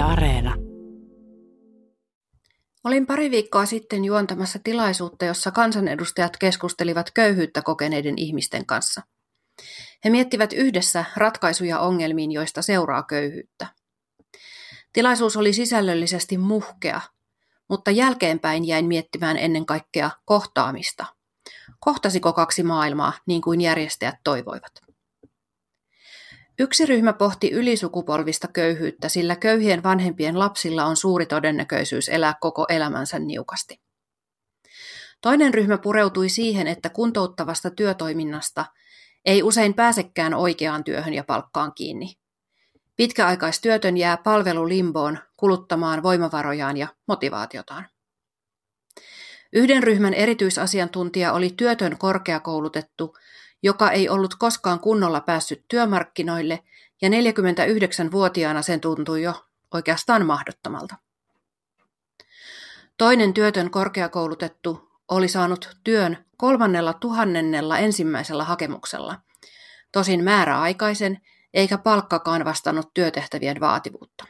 Areena. Olin pari viikkoa sitten juontamassa tilaisuutta, jossa kansanedustajat keskustelivat köyhyyttä kokeneiden ihmisten kanssa. He miettivät yhdessä ratkaisuja ongelmiin, joista seuraa köyhyyttä. Tilaisuus oli sisällöllisesti muhkea, mutta jälkeenpäin jäin miettimään ennen kaikkea kohtaamista. Kohtasiko kaksi maailmaa niin kuin järjestäjät toivoivat? Yksi ryhmä pohti ylisukupolvista köyhyyttä, sillä köyhien vanhempien lapsilla on suuri todennäköisyys elää koko elämänsä niukasti. Toinen ryhmä pureutui siihen, että kuntouttavasta työtoiminnasta ei usein pääsekään oikeaan työhön ja palkkaan kiinni. Pitkäaikaistyötön jää palvelulimboon kuluttamaan voimavarojaan ja motivaatiotaan. Yhden ryhmän erityisasiantuntija oli työtön korkeakoulutettu, joka ei ollut koskaan kunnolla päässyt työmarkkinoille, ja 49-vuotiaana sen tuntui jo oikeastaan mahdottomalta. Toinen työtön korkeakoulutettu oli saanut työn kolmannella tuhannennella ensimmäisellä hakemuksella, tosin määräaikaisen, eikä palkkakaan vastannut työtehtävien vaativuutta.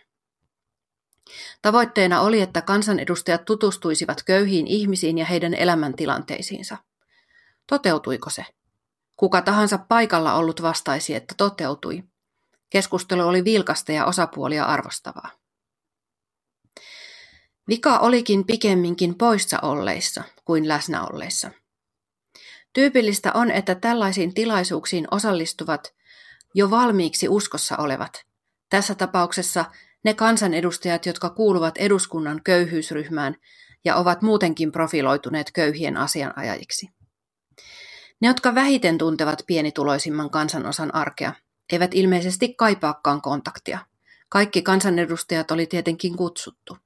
Tavoitteena oli, että kansanedustajat tutustuisivat köyhiin ihmisiin ja heidän elämäntilanteisiinsa. Toteutuiko se? Kuka tahansa paikalla ollut vastaisi, että toteutui. Keskustelu oli vilkasta ja osapuolia arvostavaa. Vika olikin pikemminkin poissa olleissa kuin läsnä olleissa. Tyypillistä on, että tällaisiin tilaisuuksiin osallistuvat jo valmiiksi uskossa olevat, tässä tapauksessa ne kansanedustajat, jotka kuuluvat eduskunnan köyhyysryhmään ja ovat muutenkin profiloituneet köyhien asianajajiksi. Ne, jotka vähiten tuntevat pienituloisimman kansanosan arkea, eivät ilmeisesti kaipaakaan kontaktia. Kaikki kansanedustajat oli tietenkin kutsuttu.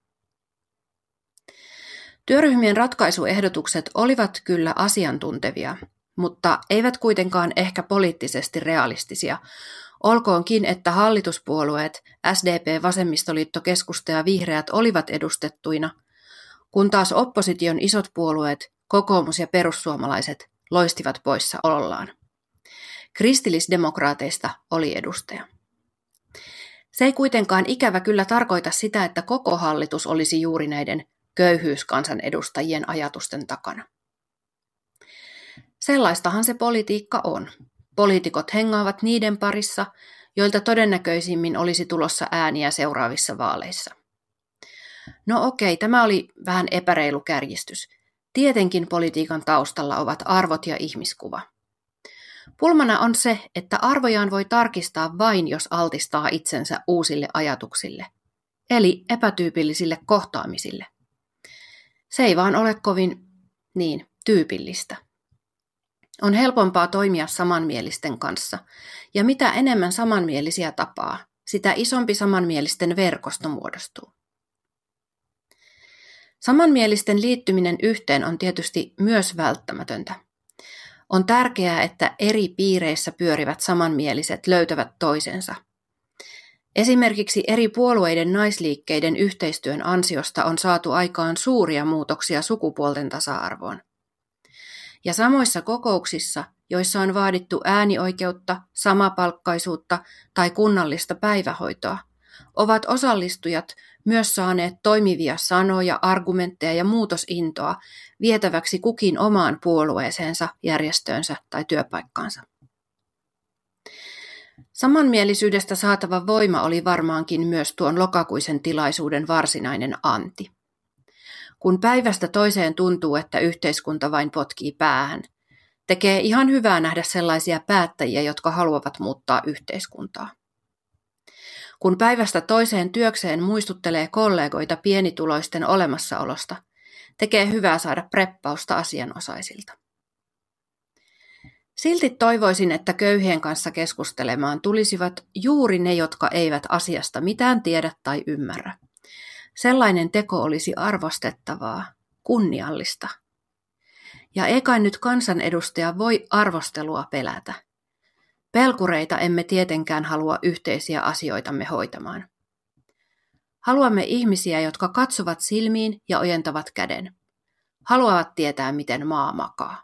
Työryhmien ratkaisuehdotukset olivat kyllä asiantuntevia, mutta eivät kuitenkaan ehkä poliittisesti realistisia. Olkoonkin, että hallituspuolueet, SDP, Vasemmistoliitto, Keskusta ja Vihreät olivat edustettuina, kun taas opposition isot puolueet, kokoomus ja perussuomalaiset, loistivat poissa olollaan. Kristillisdemokraateista oli edustaja. Se ei kuitenkaan ikävä kyllä tarkoita sitä, että koko hallitus olisi juuri näiden köyhyyskansan edustajien ajatusten takana. Sellaistahan se politiikka on. Poliitikot hengaavat niiden parissa, joilta todennäköisimmin olisi tulossa ääniä seuraavissa vaaleissa. No okei, tämä oli vähän epäreilu kärjistys. Tietenkin politiikan taustalla ovat arvot ja ihmiskuva. Pulmana on se, että arvojaan voi tarkistaa vain, jos altistaa itsensä uusille ajatuksille, eli epätyypillisille kohtaamisille. Se ei vaan ole kovin, niin, tyypillistä. On helpompaa toimia samanmielisten kanssa, ja mitä enemmän samanmielisiä tapaa, sitä isompi samanmielisten verkosto muodostuu. Samanmielisten liittyminen yhteen on tietysti myös välttämätöntä. On tärkeää, että eri piireissä pyörivät samanmieliset löytävät toisensa. Esimerkiksi eri puolueiden naisliikkeiden yhteistyön ansiosta on saatu aikaan suuria muutoksia sukupuolten tasa-arvoon. Ja samoissa kokouksissa, joissa on vaadittu äänioikeutta, samapalkkaisuutta tai kunnallista päivähoitoa, ovat osallistujat myös saaneet toimivia sanoja, argumentteja ja muutosintoa vietäväksi kukin omaan puolueeseensa, järjestöönsä tai työpaikkaansa. Samanmielisyydestä saatava voima oli varmaankin myös tuon lokakuisen tilaisuuden varsinainen anti. Kun päivästä toiseen tuntuu, että yhteiskunta vain potkii päähän, tekee ihan hyvää nähdä sellaisia päättäjiä, jotka haluavat muuttaa yhteiskuntaa. Kun päivästä toiseen työkseen muistuttelee kollegoita pienituloisten olemassaolosta, tekee hyvää saada preppausta asianosaisilta. Silti toivoisin, että köyhien kanssa keskustelemaan tulisivat juuri ne, jotka eivät asiasta mitään tiedä tai ymmärrä. Sellainen teko olisi arvostettavaa, kunniallista. Ja eikä nyt kansanedustaja voi arvostelua pelätä. Pelkureita emme tietenkään halua yhteisiä asioitamme hoitamaan. Haluamme ihmisiä, jotka katsovat silmiin ja ojentavat käden. Haluavat tietää, miten maa makaa.